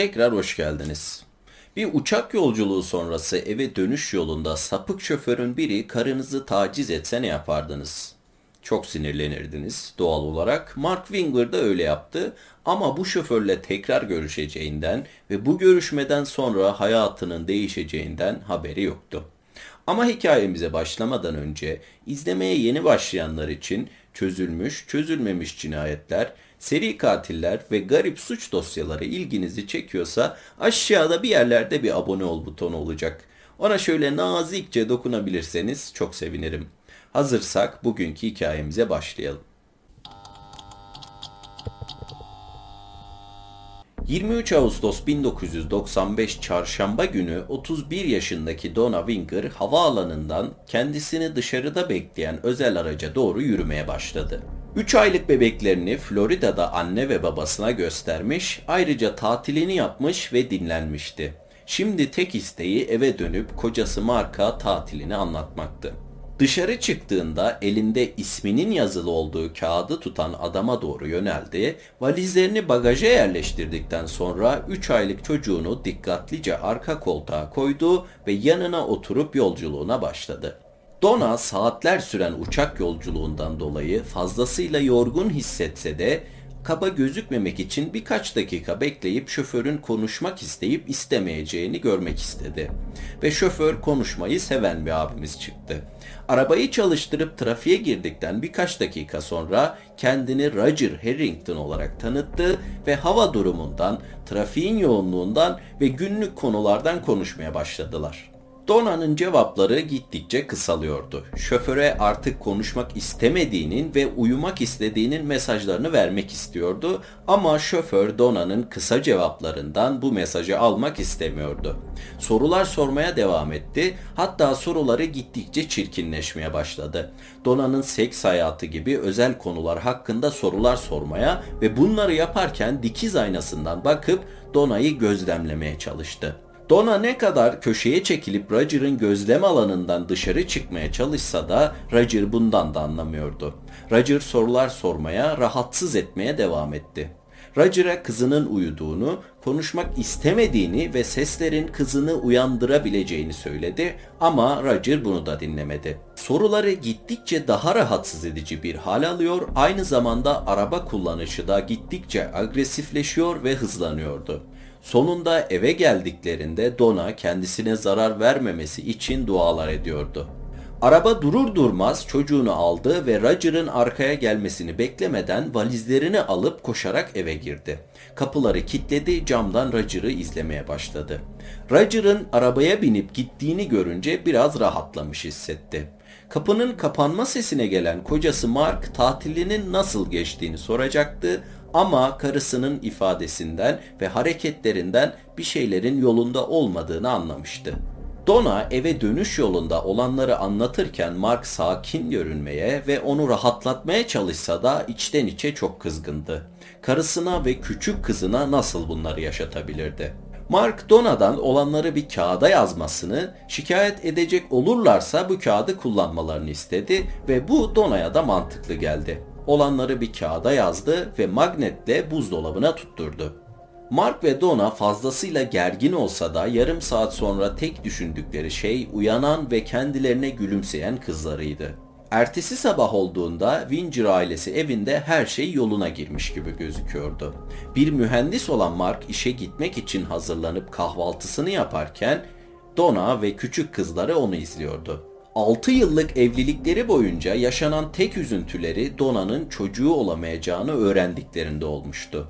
Tekrar hoş geldiniz. Bir uçak yolculuğu sonrası eve dönüş yolunda sapık şoförün biri karınızı taciz etse ne yapardınız? Çok sinirlenirdiniz doğal olarak. Mark Winger de öyle yaptı ama bu şoförle tekrar görüşeceğinden ve bu görüşmeden sonra hayatının değişeceğinden haberi yoktu. Ama hikayemize başlamadan önce izlemeye yeni başlayanlar için çözülmüş, çözülmemiş cinayetler, seri katiller ve garip suç dosyaları ilginizi çekiyorsa aşağıda bir yerlerde bir abone ol butonu olacak. Ona şöyle nazikçe dokunabilirseniz çok sevinirim. Hazırsak bugünkü hikayemize başlayalım. 23 Ağustos 1995 Çarşamba günü 31 yaşındaki Donna Winger havaalanından kendisini dışarıda bekleyen özel araca doğru yürümeye başladı. 3 aylık bebeklerini Florida'da anne ve babasına göstermiş, ayrıca tatilini yapmış ve dinlenmişti. Şimdi tek isteği eve dönüp kocası Mark'a tatilini anlatmaktı. Dışarı çıktığında elinde isminin yazılı olduğu kağıdı tutan adama doğru yöneldi. Valizlerini bagaja yerleştirdikten sonra 3 aylık çocuğunu dikkatlice arka koltuğa koydu ve yanına oturup yolculuğuna başladı. Donna saatler süren uçak yolculuğundan dolayı fazlasıyla yorgun hissetse de kaba gözükmemek için birkaç dakika bekleyip şoförün konuşmak isteyip istemeyeceğini görmek istedi. Ve şoför konuşmayı seven bir abimiz çıktı. Arabayı çalıştırıp trafiğe girdikten birkaç dakika sonra kendini Roger Harrington olarak tanıttı ve hava durumundan, trafiğin yoğunluğundan ve günlük konulardan konuşmaya başladılar. Dona'nın cevapları gittikçe kısalıyordu. Şoföre artık konuşmak istemediğinin ve uyumak istediğinin mesajlarını vermek istiyordu ama şoför Dona'nın kısa cevaplarından bu mesajı almak istemiyordu. Sorular sormaya devam etti. Hatta soruları gittikçe çirkinleşmeye başladı. Dona'nın seks hayatı gibi özel konular hakkında sorular sormaya ve bunları yaparken dikiz aynasından bakıp Dona'yı gözlemlemeye çalıştı. Donna ne kadar köşeye çekilip Roger'ın gözlem alanından dışarı çıkmaya çalışsa da Roger bundan da anlamıyordu. Roger sorular sormaya, rahatsız etmeye devam etti. Roger'a kızının uyuduğunu, konuşmak istemediğini ve seslerin kızını uyandırabileceğini söyledi ama Roger bunu da dinlemedi. Soruları gittikçe daha rahatsız edici bir hal alıyor, aynı zamanda araba kullanışı da gittikçe agresifleşiyor ve hızlanıyordu. Sonunda eve geldiklerinde Donna kendisine zarar vermemesi için dualar ediyordu. Araba durur durmaz çocuğunu aldı ve Roger'ın arkaya gelmesini beklemeden valizlerini alıp koşarak eve girdi. Kapıları kilitledi, camdan Roger'ı izlemeye başladı. Roger'ın arabaya binip gittiğini görünce biraz rahatlamış hissetti. Kapının kapanma sesine gelen kocası Mark tatilinin nasıl geçtiğini soracaktı ama karısının ifadesinden ve hareketlerinden bir şeylerin yolunda olmadığını anlamıştı. Donna eve dönüş yolunda olanları anlatırken Mark sakin görünmeye ve onu rahatlatmaya çalışsa da içten içe çok kızgındı. Karısına ve küçük kızına nasıl bunları yaşatabilirdi? Mark Dona'dan olanları bir kağıda yazmasını, şikayet edecek olurlarsa bu kağıdı kullanmalarını istedi ve bu Dona'ya da mantıklı geldi olanları bir kağıda yazdı ve magnetle buzdolabına tutturdu. Mark ve Donna fazlasıyla gergin olsa da yarım saat sonra tek düşündükleri şey uyanan ve kendilerine gülümseyen kızlarıydı. Ertesi sabah olduğunda Winger ailesi evinde her şey yoluna girmiş gibi gözüküyordu. Bir mühendis olan Mark işe gitmek için hazırlanıp kahvaltısını yaparken Donna ve küçük kızları onu izliyordu. 6 yıllık evlilikleri boyunca yaşanan tek üzüntüleri Dona'nın çocuğu olamayacağını öğrendiklerinde olmuştu.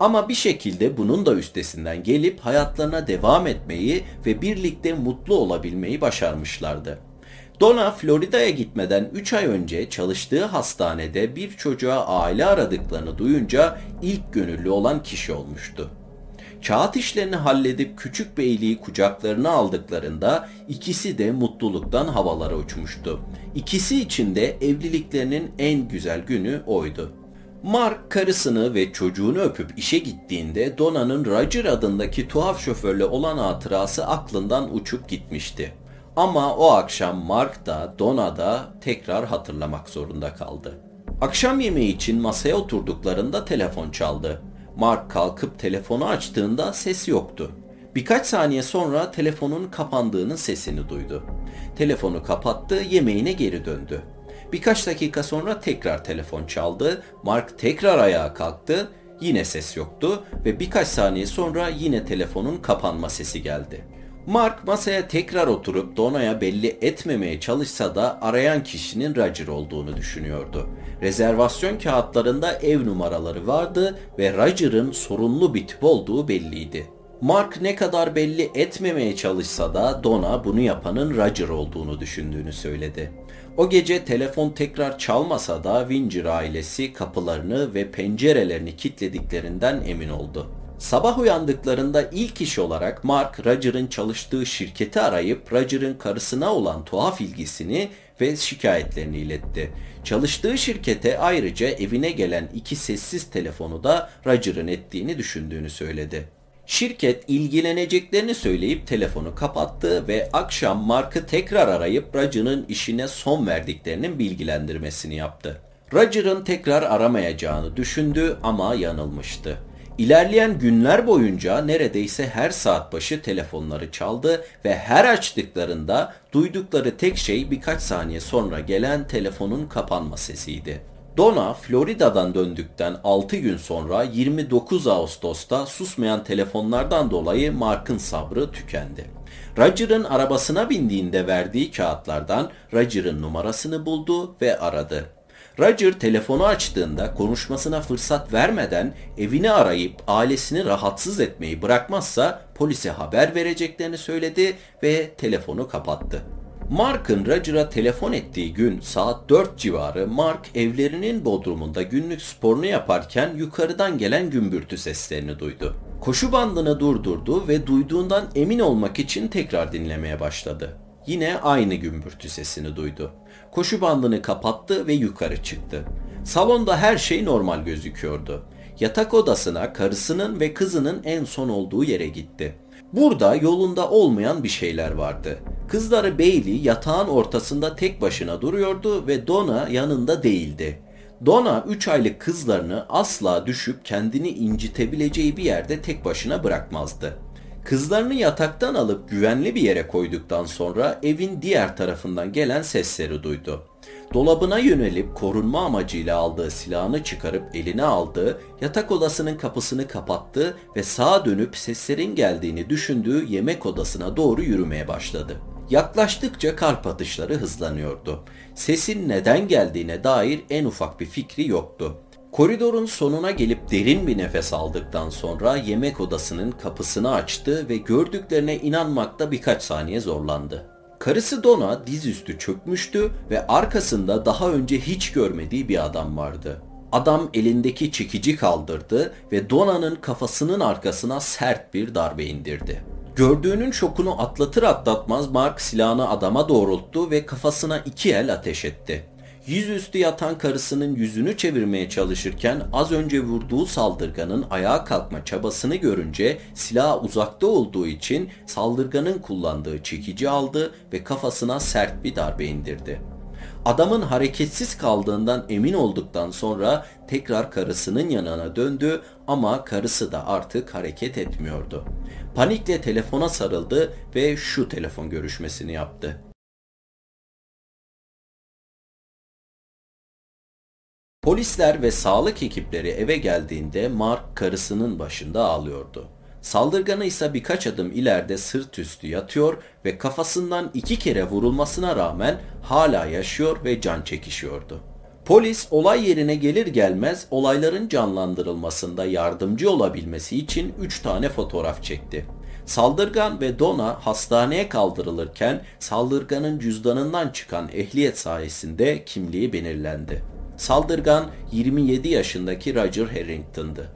Ama bir şekilde bunun da üstesinden gelip hayatlarına devam etmeyi ve birlikte mutlu olabilmeyi başarmışlardı. Donna Florida'ya gitmeden 3 ay önce çalıştığı hastanede bir çocuğa aile aradıklarını duyunca ilk gönüllü olan kişi olmuştu. Kağıt işlerini halledip küçük beyliği kucaklarına aldıklarında ikisi de mutluluktan havalara uçmuştu. İkisi için de evliliklerinin en güzel günü oydu. Mark karısını ve çocuğunu öpüp işe gittiğinde Dona'nın Roger adındaki tuhaf şoförle olan hatırası aklından uçup gitmişti. Ama o akşam Mark da Donna da tekrar hatırlamak zorunda kaldı. Akşam yemeği için masaya oturduklarında telefon çaldı. Mark kalkıp telefonu açtığında ses yoktu. Birkaç saniye sonra telefonun kapandığının sesini duydu. Telefonu kapattı, yemeğine geri döndü. Birkaç dakika sonra tekrar telefon çaldı. Mark tekrar ayağa kalktı. Yine ses yoktu ve birkaç saniye sonra yine telefonun kapanma sesi geldi. Mark masaya tekrar oturup Dona'ya belli etmemeye çalışsa da arayan kişinin Roger olduğunu düşünüyordu. Rezervasyon kağıtlarında ev numaraları vardı ve Roger'ın sorunlu bir tip olduğu belliydi. Mark ne kadar belli etmemeye çalışsa da Donna bunu yapanın Roger olduğunu düşündüğünü söyledi. O gece telefon tekrar çalmasa da Winger ailesi kapılarını ve pencerelerini kilitlediklerinden emin oldu. Sabah uyandıklarında ilk iş olarak Mark, Roger'ın çalıştığı şirketi arayıp Roger'ın karısına olan tuhaf ilgisini ve şikayetlerini iletti. Çalıştığı şirkete ayrıca evine gelen iki sessiz telefonu da Roger'ın ettiğini düşündüğünü söyledi. Şirket ilgileneceklerini söyleyip telefonu kapattı ve akşam Mark'ı tekrar arayıp Roger'ın işine son verdiklerinin bilgilendirmesini yaptı. Roger'ın tekrar aramayacağını düşündü ama yanılmıştı. İlerleyen günler boyunca neredeyse her saat başı telefonları çaldı ve her açtıklarında duydukları tek şey birkaç saniye sonra gelen telefonun kapanma sesiydi. Donna, Florida'dan döndükten 6 gün sonra 29 Ağustos'ta susmayan telefonlardan dolayı Mark'ın sabrı tükendi. Roger'ın arabasına bindiğinde verdiği kağıtlardan Roger'ın numarasını buldu ve aradı. Roger telefonu açtığında konuşmasına fırsat vermeden evini arayıp ailesini rahatsız etmeyi bırakmazsa polise haber vereceklerini söyledi ve telefonu kapattı. Mark'ın Roger'a telefon ettiği gün saat 4 civarı Mark evlerinin bodrumunda günlük sporunu yaparken yukarıdan gelen gümbürtü seslerini duydu. Koşu bandını durdurdu ve duyduğundan emin olmak için tekrar dinlemeye başladı. Yine aynı gümbürtü sesini duydu. Koşu bandını kapattı ve yukarı çıktı. Salonda her şey normal gözüküyordu. Yatak odasına karısının ve kızının en son olduğu yere gitti. Burada yolunda olmayan bir şeyler vardı. Kızları Bailey yatağın ortasında tek başına duruyordu ve Donna yanında değildi. Donna 3 aylık kızlarını asla düşüp kendini incitebileceği bir yerde tek başına bırakmazdı. Kızlarını yataktan alıp güvenli bir yere koyduktan sonra evin diğer tarafından gelen sesleri duydu. Dolabına yönelip korunma amacıyla aldığı silahını çıkarıp eline aldı, yatak odasının kapısını kapattı ve sağa dönüp seslerin geldiğini düşündüğü yemek odasına doğru yürümeye başladı. Yaklaştıkça kalp atışları hızlanıyordu. Sesin neden geldiğine dair en ufak bir fikri yoktu. Koridorun sonuna gelip derin bir nefes aldıktan sonra yemek odasının kapısını açtı ve gördüklerine inanmakta birkaç saniye zorlandı. Karısı Donna dizüstü çökmüştü ve arkasında daha önce hiç görmediği bir adam vardı. Adam elindeki çekici kaldırdı ve Donna'nın kafasının arkasına sert bir darbe indirdi. Gördüğünün şokunu atlatır atlatmaz Mark silahını adama doğrulttu ve kafasına iki el ateş etti. Yüzüstü yatan karısının yüzünü çevirmeye çalışırken az önce vurduğu saldırganın ayağa kalkma çabasını görünce silah uzakta olduğu için saldırganın kullandığı çekici aldı ve kafasına sert bir darbe indirdi. Adamın hareketsiz kaldığından emin olduktan sonra tekrar karısının yanına döndü ama karısı da artık hareket etmiyordu. Panikle telefona sarıldı ve şu telefon görüşmesini yaptı. Polisler ve sağlık ekipleri eve geldiğinde Mark karısının başında ağlıyordu. Saldırganı ise birkaç adım ileride sırt üstü yatıyor ve kafasından iki kere vurulmasına rağmen hala yaşıyor ve can çekişiyordu. Polis olay yerine gelir gelmez olayların canlandırılmasında yardımcı olabilmesi için 3 tane fotoğraf çekti. Saldırgan ve Dona hastaneye kaldırılırken saldırganın cüzdanından çıkan ehliyet sayesinde kimliği belirlendi. Saldırgan 27 yaşındaki Roger Harrington'dı.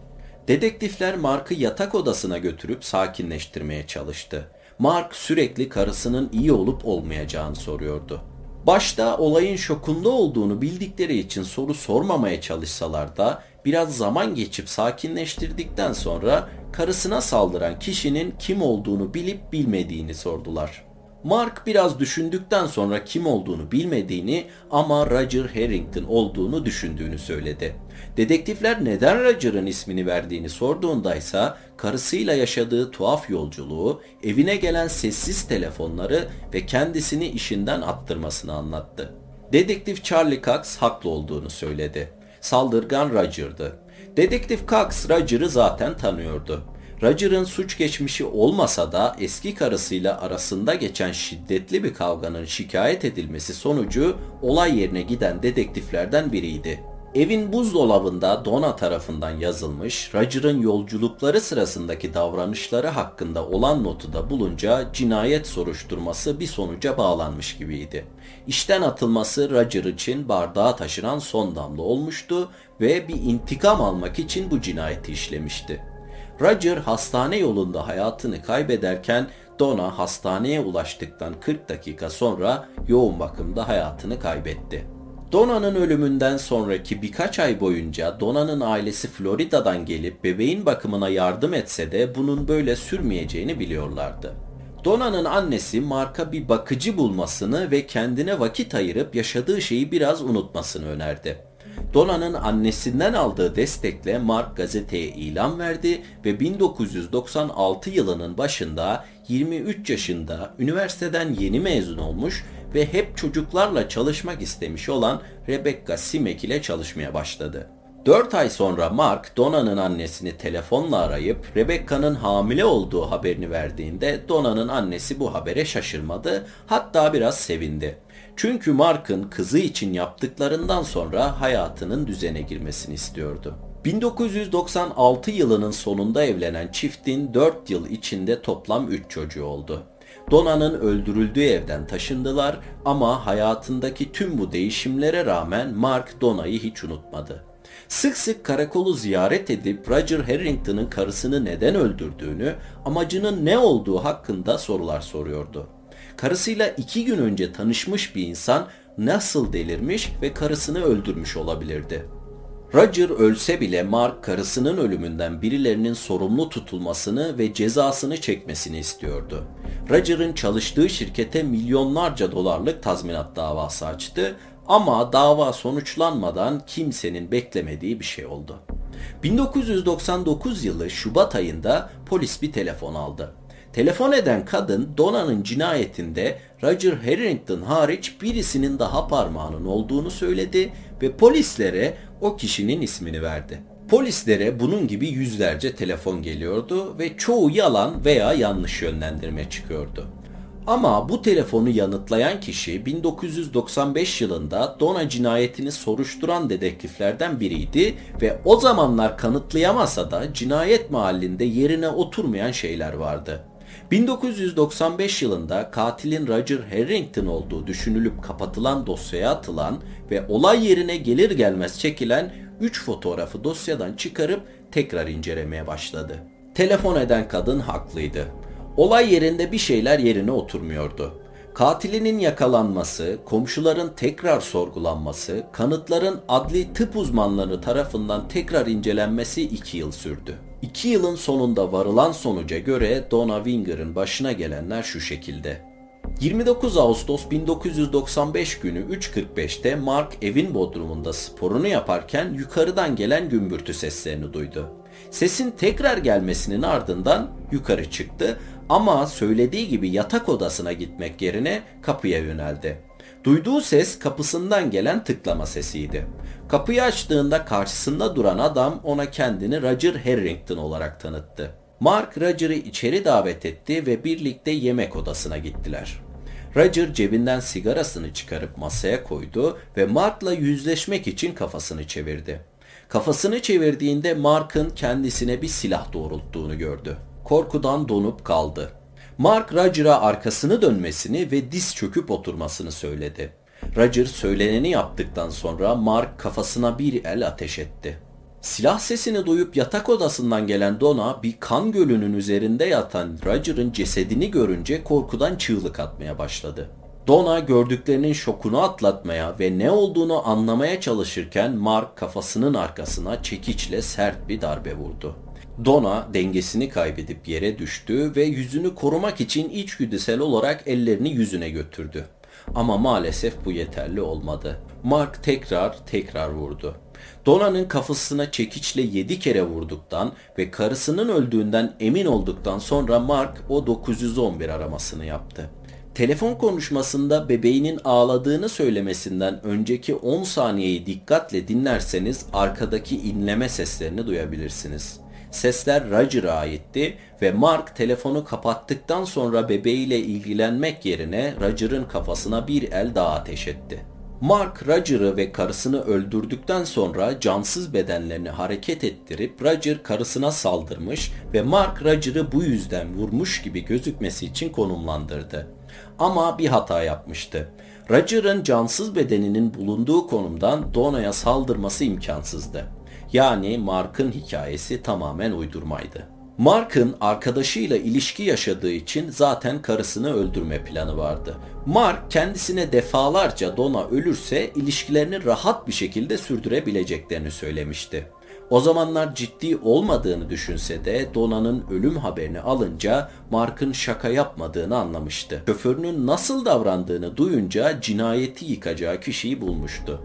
Dedektifler Mark'ı yatak odasına götürüp sakinleştirmeye çalıştı. Mark sürekli karısının iyi olup olmayacağını soruyordu. Başta olayın şokunda olduğunu bildikleri için soru sormamaya çalışsalar da biraz zaman geçip sakinleştirdikten sonra karısına saldıran kişinin kim olduğunu bilip bilmediğini sordular. Mark biraz düşündükten sonra kim olduğunu bilmediğini ama Roger Harrington olduğunu düşündüğünü söyledi. Dedektifler neden Roger'ın ismini verdiğini sorduğunda ise karısıyla yaşadığı tuhaf yolculuğu, evine gelen sessiz telefonları ve kendisini işinden attırmasını anlattı. Dedektif Charlie Cox haklı olduğunu söyledi. Saldırgan Roger'dı. Dedektif Cox Roger'ı zaten tanıyordu. Roger'ın suç geçmişi olmasa da eski karısıyla arasında geçen şiddetli bir kavganın şikayet edilmesi sonucu olay yerine giden dedektiflerden biriydi. Evin buzdolabında Donna tarafından yazılmış Roger'ın yolculukları sırasındaki davranışları hakkında olan notu da bulunca cinayet soruşturması bir sonuca bağlanmış gibiydi. İşten atılması Roger için bardağa taşıran son damla olmuştu ve bir intikam almak için bu cinayeti işlemişti. Roger hastane yolunda hayatını kaybederken Donna hastaneye ulaştıktan 40 dakika sonra yoğun bakımda hayatını kaybetti. Dona'nın ölümünden sonraki birkaç ay boyunca Dona'nın ailesi Florida'dan gelip bebeğin bakımına yardım etse de bunun böyle sürmeyeceğini biliyorlardı. Dona'nın annesi Mark'a bir bakıcı bulmasını ve kendine vakit ayırıp yaşadığı şeyi biraz unutmasını önerdi. Dona'nın annesinden aldığı destekle Mark gazeteye ilan verdi ve 1996 yılının başında 23 yaşında üniversiteden yeni mezun olmuş ve hep çocuklarla çalışmak istemiş olan Rebecca Simek ile çalışmaya başladı. 4 ay sonra Mark, Dona'nın annesini telefonla arayıp Rebecca'nın hamile olduğu haberini verdiğinde Dona'nın annesi bu habere şaşırmadı, hatta biraz sevindi. Çünkü Mark'ın kızı için yaptıklarından sonra hayatının düzene girmesini istiyordu. 1996 yılının sonunda evlenen çiftin 4 yıl içinde toplam 3 çocuğu oldu. Dona'nın öldürüldüğü evden taşındılar ama hayatındaki tüm bu değişimlere rağmen Mark Dona'yı hiç unutmadı. Sık sık karakolu ziyaret edip Roger Harrington'ın karısını neden öldürdüğünü, amacının ne olduğu hakkında sorular soruyordu. Karısıyla iki gün önce tanışmış bir insan nasıl delirmiş ve karısını öldürmüş olabilirdi? Roger ölse bile Mark karısının ölümünden birilerinin sorumlu tutulmasını ve cezasını çekmesini istiyordu. Roger'ın çalıştığı şirkete milyonlarca dolarlık tazminat davası açtı ama dava sonuçlanmadan kimsenin beklemediği bir şey oldu. 1999 yılı Şubat ayında polis bir telefon aldı. Telefon eden kadın Dona'nın cinayetinde Roger Harrington hariç birisinin daha parmağının olduğunu söyledi ve polislere o kişinin ismini verdi. Polislere bunun gibi yüzlerce telefon geliyordu ve çoğu yalan veya yanlış yönlendirme çıkıyordu. Ama bu telefonu yanıtlayan kişi 1995 yılında Dona cinayetini soruşturan dedektiflerden biriydi ve o zamanlar kanıtlayamasa da cinayet mahallinde yerine oturmayan şeyler vardı. 1995 yılında katilin Roger Harrington olduğu düşünülüp kapatılan dosyaya atılan ve olay yerine gelir gelmez çekilen 3 fotoğrafı dosyadan çıkarıp tekrar incelemeye başladı. Telefon eden kadın haklıydı. Olay yerinde bir şeyler yerine oturmuyordu. Katilinin yakalanması, komşuların tekrar sorgulanması, kanıtların adli tıp uzmanları tarafından tekrar incelenmesi 2 yıl sürdü. 2 yılın sonunda varılan sonuca göre Donna Winger'ın başına gelenler şu şekilde. 29 Ağustos 1995 günü 3.45'te Mark evin bodrumunda sporunu yaparken yukarıdan gelen gümbürtü seslerini duydu. Sesin tekrar gelmesinin ardından yukarı çıktı ama söylediği gibi yatak odasına gitmek yerine kapıya yöneldi. Duyduğu ses kapısından gelen tıklama sesiydi. Kapıyı açtığında karşısında duran adam ona kendini Roger Harrington olarak tanıttı. Mark Roger'ı içeri davet etti ve birlikte yemek odasına gittiler. Roger cebinden sigarasını çıkarıp masaya koydu ve Mark'la yüzleşmek için kafasını çevirdi. Kafasını çevirdiğinde Mark'ın kendisine bir silah doğrulttuğunu gördü. Korkudan donup kaldı. Mark Roger'a arkasını dönmesini ve diz çöküp oturmasını söyledi. Roger söyleneni yaptıktan sonra Mark kafasına bir el ateş etti. Silah sesini duyup yatak odasından gelen Donna bir kan gölünün üzerinde yatan Roger'ın cesedini görünce korkudan çığlık atmaya başladı. Donna gördüklerinin şokunu atlatmaya ve ne olduğunu anlamaya çalışırken Mark kafasının arkasına çekiçle sert bir darbe vurdu. Donna dengesini kaybedip yere düştü ve yüzünü korumak için içgüdüsel olarak ellerini yüzüne götürdü. Ama maalesef bu yeterli olmadı. Mark tekrar tekrar vurdu. Dona'nın kafasına çekiçle 7 kere vurduktan ve karısının öldüğünden emin olduktan sonra Mark o 911 aramasını yaptı. Telefon konuşmasında bebeğinin ağladığını söylemesinden önceki 10 saniyeyi dikkatle dinlerseniz arkadaki inleme seslerini duyabilirsiniz. Sesler Roger'a aitti ve Mark telefonu kapattıktan sonra bebeğiyle ilgilenmek yerine Roger'ın kafasına bir el daha ateş etti. Mark Roger'ı ve karısını öldürdükten sonra cansız bedenlerini hareket ettirip Roger karısına saldırmış ve Mark Roger'ı bu yüzden vurmuş gibi gözükmesi için konumlandırdı. Ama bir hata yapmıştı. Roger'ın cansız bedeninin bulunduğu konumdan Dona'ya saldırması imkansızdı. Yani Mark'ın hikayesi tamamen uydurmaydı. Mark'ın arkadaşıyla ilişki yaşadığı için zaten karısını öldürme planı vardı. Mark kendisine defalarca Donna ölürse ilişkilerini rahat bir şekilde sürdürebileceklerini söylemişti. O zamanlar ciddi olmadığını düşünse de Dona'nın ölüm haberini alınca Mark'ın şaka yapmadığını anlamıştı. Şoförünün nasıl davrandığını duyunca cinayeti yıkacağı kişiyi bulmuştu.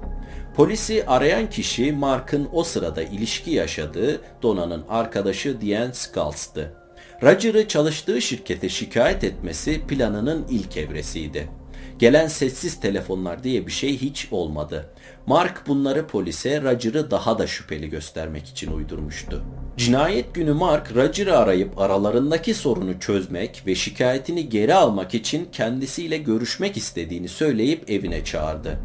Polisi arayan kişi Mark'ın o sırada ilişki yaşadığı Dona'nın arkadaşı Diane Scalz'tı. Roger'ı çalıştığı şirkete şikayet etmesi planının ilk evresiydi. Gelen sessiz telefonlar diye bir şey hiç olmadı. Mark bunları polise Roger'ı daha da şüpheli göstermek için uydurmuştu. Cinayet günü Mark Roger'ı arayıp aralarındaki sorunu çözmek ve şikayetini geri almak için kendisiyle görüşmek istediğini söyleyip evine çağırdı.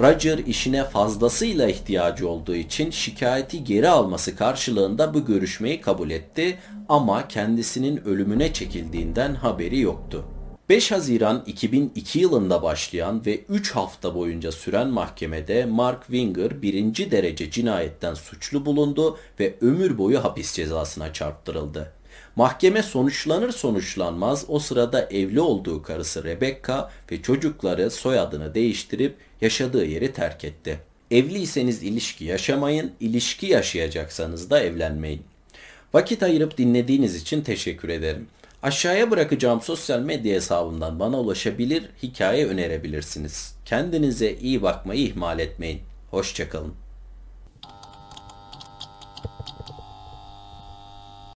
Roger işine fazlasıyla ihtiyacı olduğu için şikayeti geri alması karşılığında bu görüşmeyi kabul etti ama kendisinin ölümüne çekildiğinden haberi yoktu. 5 Haziran 2002 yılında başlayan ve 3 hafta boyunca süren mahkemede Mark Winger birinci derece cinayetten suçlu bulundu ve ömür boyu hapis cezasına çarptırıldı. Mahkeme sonuçlanır sonuçlanmaz o sırada evli olduğu karısı Rebecca ve çocukları soyadını değiştirip yaşadığı yeri terk etti. Evliyseniz ilişki yaşamayın, ilişki yaşayacaksanız da evlenmeyin. Vakit ayırıp dinlediğiniz için teşekkür ederim. Aşağıya bırakacağım sosyal medya hesabından bana ulaşabilir, hikaye önerebilirsiniz. Kendinize iyi bakmayı ihmal etmeyin. Hoşçakalın.